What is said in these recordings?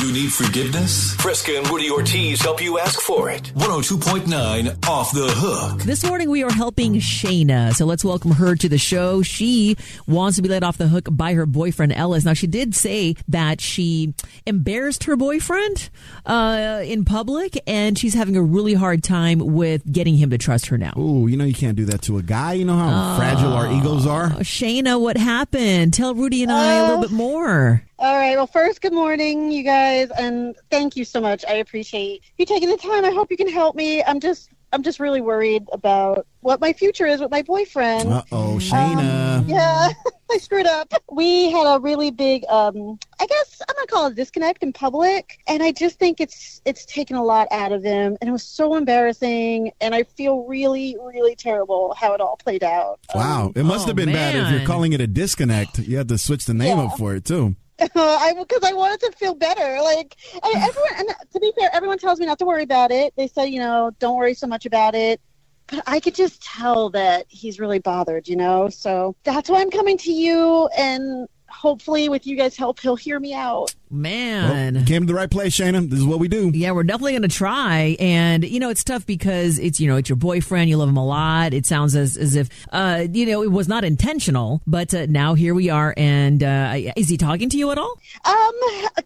You need forgiveness? Fresca and Rudy Ortiz help you ask for it. 102.9 Off the Hook. This morning we are helping Shana. So let's welcome her to the show. She wants to be let off the hook by her boyfriend Ellis. Now she did say that she embarrassed her boyfriend uh, in public and she's having a really hard time with getting him to trust her now. Oh, you know you can't do that to a guy. You know how fragile our egos are. Shana, what happened? Tell Rudy and I a little bit more. All right. Well, first, good morning, you guys, and thank you so much. I appreciate you taking the time. I hope you can help me. I'm just, I'm just really worried about what my future is with my boyfriend. Uh oh, Shana. Um, yeah, I screwed up. We had a really big, um, I guess I'm gonna call it a disconnect in public, and I just think it's it's taken a lot out of him, and it was so embarrassing, and I feel really, really terrible how it all played out. wow, it must Oh, have been bad if you're calling it a disconnect. You had to switch the name Yeah. up for it too. I because I wanted to feel better. Like and everyone, and to be fair, everyone tells me not to worry about it. They say, you know, don't worry so much about it. But I could just tell that he's really bothered, you know. So that's why I'm coming to you, and hopefully, with you guys' help, he'll hear me out. Man. You came to the right place, Shana. This is what we do. Yeah, we're definitely going to try. And, you know, it's tough because it's, you know, it's your boyfriend. You love him a lot. It sounds as, as if, uh, you know, it was not intentional, but uh, now here we are. And uh, is he talking to you at all? Um,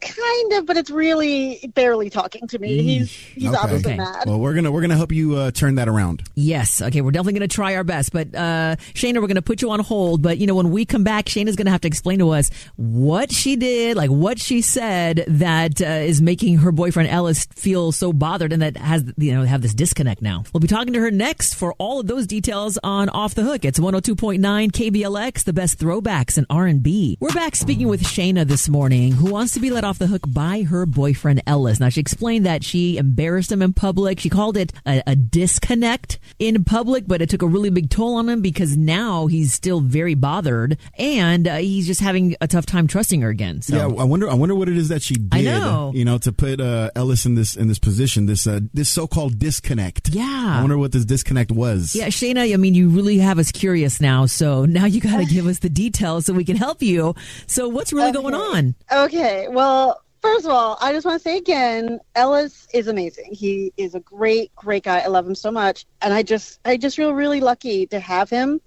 kind of, but it's really barely talking to me. He's he's Okay. obviously Okay. mad. Well, we're gonna we're gonna help you uh, turn that around. Yes. Okay. We're definitely going to try our best. But, uh, Shana, we're going to put you on hold. But, you know, when we come back, Shana's going to have to explain to us what she did, like what she said that uh, is making her boyfriend Ellis feel so bothered and that has, you know, have this disconnect now. We'll be talking to her next for all of those details on Off the Hook. It's 102.9 KBLX, the best throwbacks in R&B. We're back speaking with Shana this morning, who wants to be let off the hook by her boyfriend Ellis. Now, she explained that she embarrassed him in public. She called it a, a disconnect in public, but it took a really big toll on him because now he's still very bothered and uh, he's just having a tough time trusting her again. So. Yeah, I wonder. I wonder what it is that she did. I know. You know, to put uh, Ellis in this in this position, this uh, this so called disconnect. Yeah. I wonder what this disconnect was. Yeah, Shana, I mean, you really have us curious now. So now you got to give us the details so we can help you. So what's really going on? Okay, well, first of all, I just want to say again, Ellis is amazing. He is a great, great guy. I love him so much, and I just, I just feel really lucky to have him.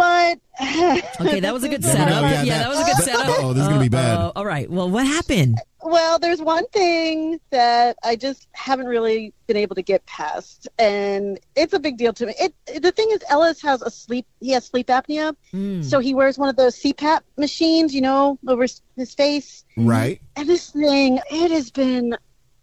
But Okay, that was a good setup. Oh, yeah, yeah, that, was a good setup. uh-oh, this is gonna be bad. Uh, all right. Well, what happened? Well, there's one thing that I just haven't really been able to get past, and it's a big deal to me. It, the thing is, Ellis has a sleep. He has sleep apnea, Hmm. so he wears one of those CPAP machines, you know, over his- his face. Right And this thing, it has been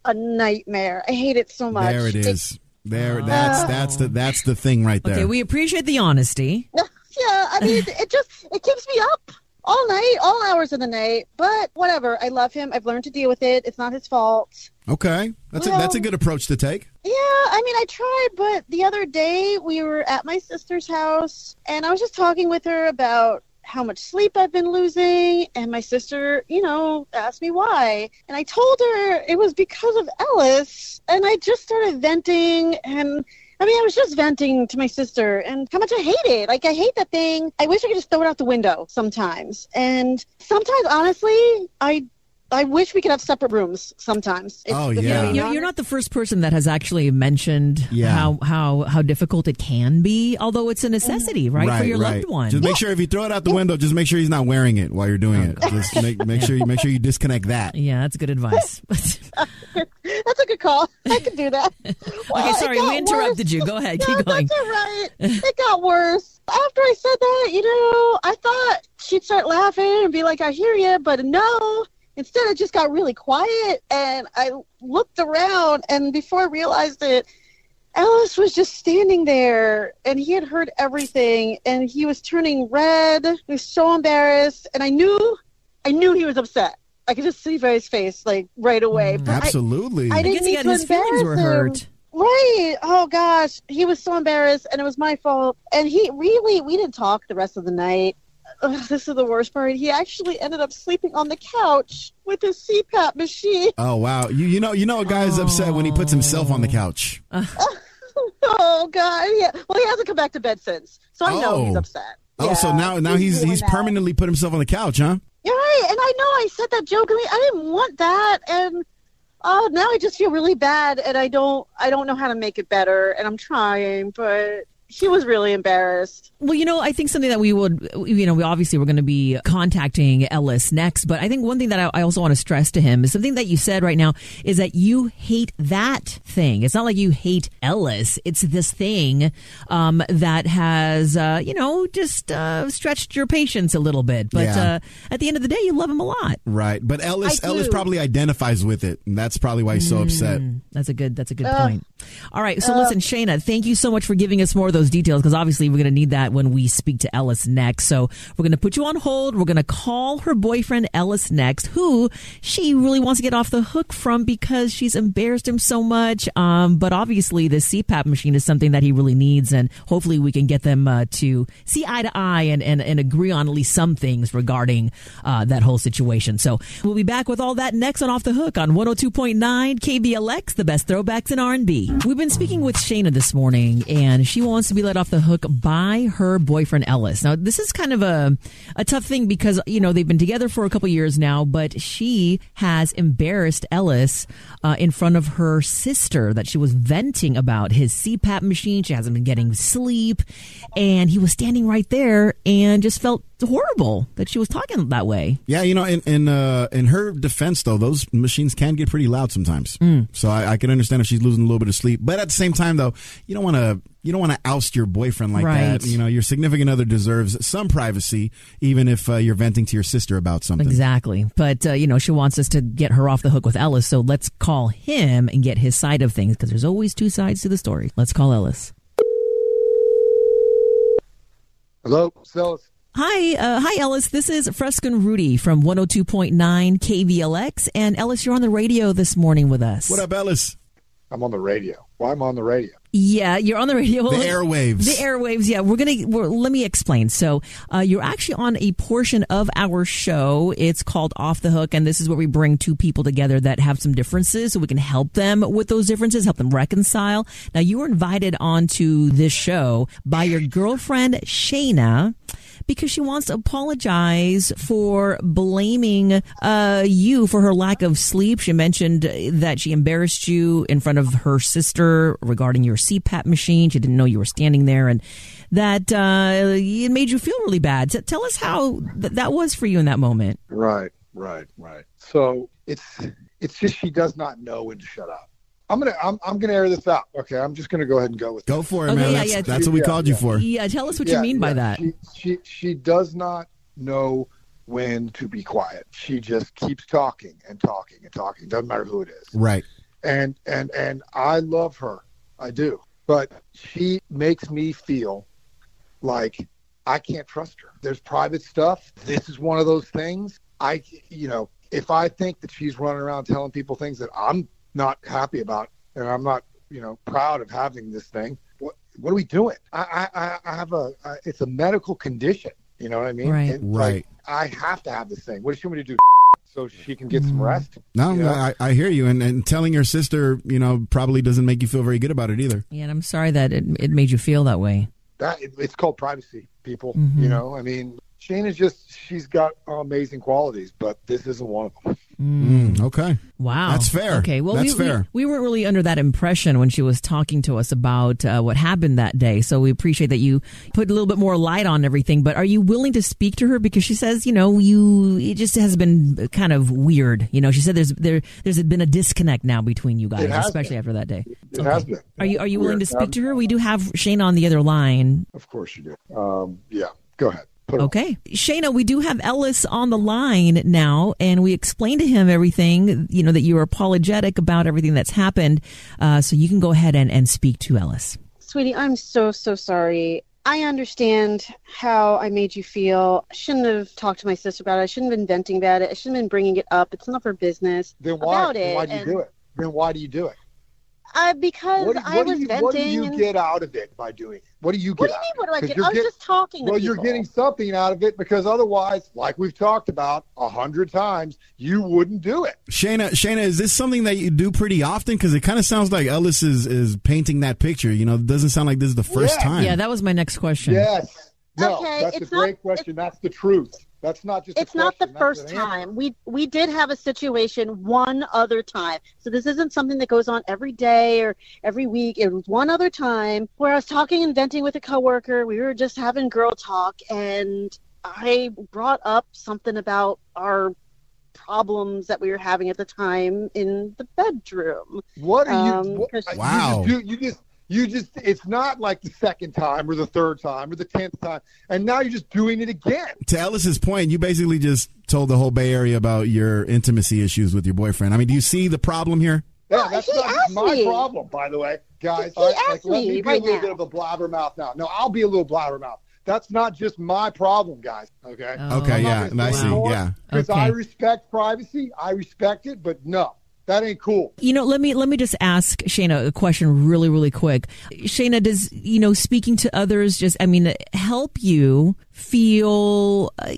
a nightmare. I hate it so much. there, it is. There, that's that's the that's the thing right there. Okay, we appreciate the honesty. yeah, I mean, it just it keeps me up all night, all hours of the night. But whatever, I love him. I've learned to deal with it. It's not his fault. okay, that's a, that's a good approach to take. Yeah, I mean, I tried, but the other day we were at my sister's house, and I was just talking with her about how much sleep I've been losing, and my sister, you know, asked me why, and I told her it was because of Ellis, and I just started venting, and I mean, I was just venting to my sister and how much I hate it. Like, I hate that thing. I wish I could just throw it out the window sometimes. And sometimes, honestly, I I wish we could have separate rooms sometimes. If- Oh, yeah. You're, you're not the first person that has actually mentioned Yeah. how, how how difficult it can be, although it's a necessity, right, for your loved one. Just make sure if you throw it out the window, just make sure he's not wearing it while you're doing it. Just make make sure you make sure you disconnect that. yeah, that's good advice. That's a good call. I can do that. okay, Well, it sorry, we interrupted worse. you. Go ahead, No, keep going. That's all right. It got worse. After I said that, you know, I thought she'd start laughing and be like, I hear you, but no. Instead, it just got really quiet, and I looked around, and before I realized it, Ellis was just standing there, and he had heard everything, and he was turning red. He was so embarrassed, and I knew, I knew he was upset. I could just see by his face, like right away. Mm, but Absolutely. I I didn't guess he need got to his feelings were embarrass hurt. Right. Oh gosh, he was so embarrassed, and it was my fault. And he really, we didn't talk the rest of the night. Ugh, this is the worst part. He actually ended up sleeping on the couch with his CPAP machine. oh wow, you you know you know a guy's upset when he puts himself on the couch. Oh god. Yeah. Well, he hasn't come back to bed since, so I know Oh. he's upset. Oh, so now now he's really he's permanently put himself on the couch, huh? You're right, and I know I said that jokingly. I didn't want that, and oh, now I just feel really bad, and I don't, I don't know how to make it better, and I'm trying, but she was really embarrassed. Well, you know, I think something that we would, you know, we obviously we're going to be contacting Ellis next, but I think one thing that I, I also want to stress to him is something that you said right now is that you hate that thing. It's not like you hate Ellis. It's this thing um, that has, uh, you know, just uh, stretched your patience a little bit. But Yeah. uh, at the end of the day, you love him a lot. Right, but Ellis Ellis probably identifies with it, and that's probably why he's so upset. Mm, That's a good. That's a good Ugh. point. All right. So listen, Shana, thank you so much for giving us more of those details because obviously we're going to need that when we speak to Ellis next. So we're going to put you on hold. We're going to call her boyfriend Ellis next, who she really wants to get off the hook from because she's embarrassed him so much. Um, but obviously the CPAP machine is something that he really needs, and hopefully we can get them uh, to see eye to eye and, and and agree on at least some things regarding uh, that whole situation. So we'll be back with all that next on Off the Hook on 102.9 KBLX, the best throwbacks in R&B. We've been speaking with Shana this morning, and she wants to be let off the hook by her boyfriend Ellis. Now, this is kind of a a tough thing because you know they've been together for a couple years now, but she has embarrassed Ellis uh, in front of her sister that she was venting about his CPAP machine. She hasn't been getting sleep, and he was standing right there and just felt horrible that she was talking that way. Yeah, you know, in in uh, in her defense though, those machines can get pretty loud sometimes. So I, I can understand if she's losing a little bit of sleep, but at the same time though, you don't want to you don't want to oust your boyfriend like Right. that. You know, your significant other deserves some privacy, even if uh, you're venting to your sister about something. Exactly. But, uh, you know, she wants us to get her off the hook with Ellis. So let's call him and get his side of things because there's always two sides to the story. Let's call Ellis. Hello, Ellis. Hi, uh, hi, Ellis. This is Freskin Rudy from 102.9 KBLX. And Ellis, you're on the radio this morning with us. What up, Ellis? I'm on the radio. Why am on the radio? Yeah, you're on the radio. The airwaves. The airwaves. Yeah, we're gonna. We're, let me explain. So, uh, you're actually on a portion of our show. It's called Off the Hook, and this is where we bring two people together that have some differences, so we can help them with those differences, help them reconcile. Now, you were invited onto this show by your girlfriend Shana because she wants to apologize for blaming uh, you for her lack of sleep. She mentioned that she embarrassed you in front of her sister regarding your CPAP machine. She didn't know you were standing there, and that uh, it made you feel really bad. So tell us how th- that was for you in that moment. Right, right, right. So it's it's just she does not know when to shut up. I'm gonna I'm I'm gonna air this out. Okay, I'm just gonna go ahead and go with it. Go it. for it, Okay, man. yeah, that's, yeah. that's what we Yeah, called you for. Yeah, tell us what you Yeah, mean by that. She, she she does not know when to be quiet. She just keeps talking and talking and talking. Doesn't matter who it is. Right. and and and I love her, I do. But she makes me feel like I can't trust her. There's private stuff. This is one of those things. I, you know, if I think that she's running around telling people things that I'm not happy about, and I'm not, you know, proud of having this thing, what what are we doing? I I, I- I have a, I, it's a medical condition. You know what I mean? Right. And, like, Right. I have to have this thing. What does she want me to do? So she can get some rest? No, You know? I, I hear you, and, and telling your sister, you know, probably doesn't make you feel very good about it either. Yeah, and I'm sorry that it, it made you feel that way. that it, it's called privacy people Mhm. you know i mean shane is just she's got amazing qualities but this isn't one of them Mm, okay. Wow, That's fair. Okay, well, That's we, we- fair. We, weren't really under that impression when she was talking to us about uh, what happened that day. So we appreciate that you put a little bit more light on everything. But are you willing to speak to her because she says, you know, you it just has been kind of weird. You know, she said there's there there's been a disconnect now between you guys, especially been. after that day. it has been Are you are you willing to speak to her? We do have Shane on the other line. of course you do um yeah go ahead Put it on. Okay. Shana, we do have Ellis on the line now, and we explained to him everything, you know, that you were apologetic about everything that's happened. Uh, so you can go ahead and, and speak to Ellis. Sweetie, I'm so, so sorry. I understand how I made you feel. I shouldn't have talked to my sister about it. I shouldn't have been venting about it. I shouldn't have been bringing it up. It's none of her business. then why about it, why do you and- do it then why do you do it Uh, because what, do- I was you venting. what do you and- get out of it by doing it what do you get what do you out mean? What do I get? I was get- just talking. to well you're getting something out of it because otherwise like we've talked about a hundred times you wouldn't do it Shana, Shana, is this something that you do pretty often? Because it kind of sounds like Ellis is, is painting that picture. You know, it doesn't sound like this is the first Yeah. time. Yeah, that was my next question. yes no Okay, that's a it's great not- question that's the truth That's not just. a It's not the first an time. We we did have a situation one other time. So this isn't something that goes on every day or every week. It was one other time where I was talking and venting with a coworker. We were just having girl talk and I brought up something about our problems that we were having at the time in the bedroom. What are you? Um, what- because- you Wow. just do- You just, you just. It's not like the second time or the third time or the tenth time, and now you're just doing it again. To Ellis's point, you basically just told the whole Bay Area about your intimacy issues with your boyfriend. I mean, do you see the problem here? Yeah, Well, that's he not my me. problem, by the way, guys. He All right, asked like, let me me be right a little now. bit of a blabbermouth now. No, I'll be a little blabbermouth. That's not just my problem, guys. Okay. Oh, Okay, yeah, I see. more, Yeah. Because Okay. I respect privacy. I respect it, but no, that ain't cool. You know, let me let me just ask Shana a question really, really quick. Shana, does you know speaking to others just I mean help you feel uh,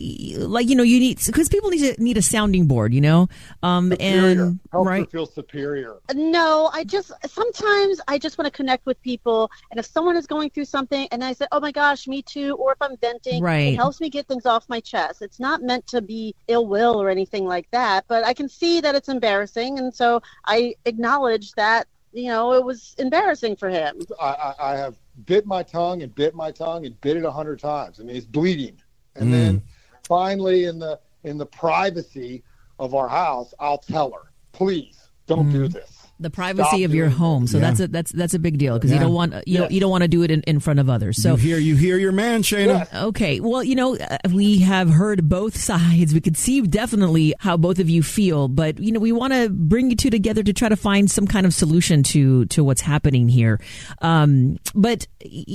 like you know you need because people need to need a sounding board, you know, um, Superior. and Helps her right. feel superior. No, I just sometimes I just want to connect with people, and if someone is going through something, and I say, "Oh my gosh, me too," or if I'm venting, Right. it helps me get things off my chest. It's not meant to be ill will or anything like that, but I can see that it's embarrassing, and so I acknowledge that you know it was embarrassing for him. I, I, I have bit my tongue and bit my tongue and bit it a hundred times. I mean, it's bleeding. And Mm. then finally, in the in the privacy of our house, I'll tell her, please don't do this. The privacy of your home. So Yeah. that's a that's that's a big deal because you don't want you Yeah. you don't want to do it in, in front of others. So you hear you hear your man, Shana. Yes. Okay. Well, you know, uh, we have heard both sides. We could see definitely how both of you feel, but you know, we want to bring you two together to try to find some kind of solution to to what's happening here. Um, but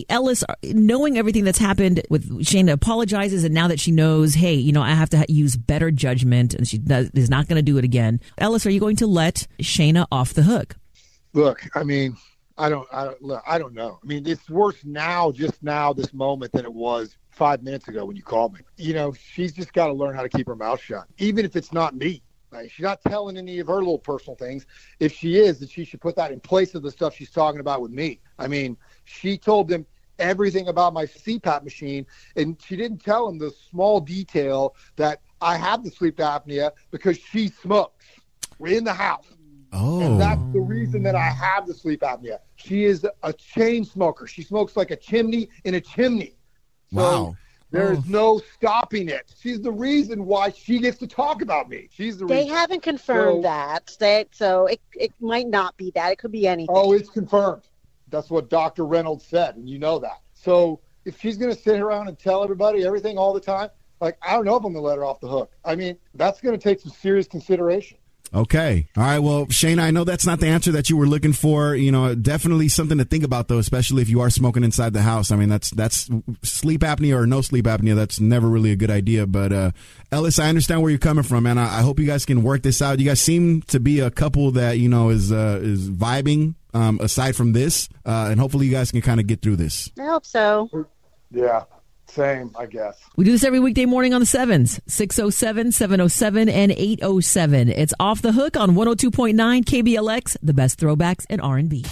Ellis, knowing everything that's happened with Shana apologizes, and now that she knows, hey, you know, I have to use better judgment, and she does, is not going to do it again. Ellis, are you going to let Shana off the hook? Look, I mean, I don't, I don't, look, I don't know. I mean, it's worse now, just now, this moment, than it was five minutes ago when you called me. You know, she's just got to learn how to keep her mouth shut, even if it's not me. Like, she's not telling any of her little personal things. If she is, that she should put that in place of the stuff she's talking about with me. I mean, she told them everything about my CPAP machine, and she didn't tell them the small detail that I have the sleep apnea because she smokes. We're in the house. Oh, And that's the reason that I have the sleep apnea. She is a chain smoker. She smokes like a chimney in a chimney. So Wow. there is Oh. no stopping it. She's the reason why she gets to talk about me. She's the They reason. haven't confirmed So- that, they, so it it might not be that. It could be anything. Oh, it's confirmed. That's what Dr. Reynolds said, and you know that. So if she's going to sit around and tell everybody everything all the time, like, I don't know if I'm going to let her off the hook. I mean, that's going to take some serious consideration. Okay. All right. Well, Shane, I know that's not the answer that you were looking for. You know, definitely something to think about, though, especially if you are smoking inside the house. I mean, that's that's sleep apnea or no sleep apnea. That's never really a good idea. But uh, Ellis, I understand where you're coming from, and I, I hope you guys can work this out. You guys seem to be a couple that you know is uh, is vibing. Um, aside from this, uh, and hopefully you guys can kind of get through this. I hope so. Yeah, same, I guess. We do this every weekday morning on the sevens, 607, 707, and 807. It's off the hook on 102.9 KBLX, the best throwbacks in R&B.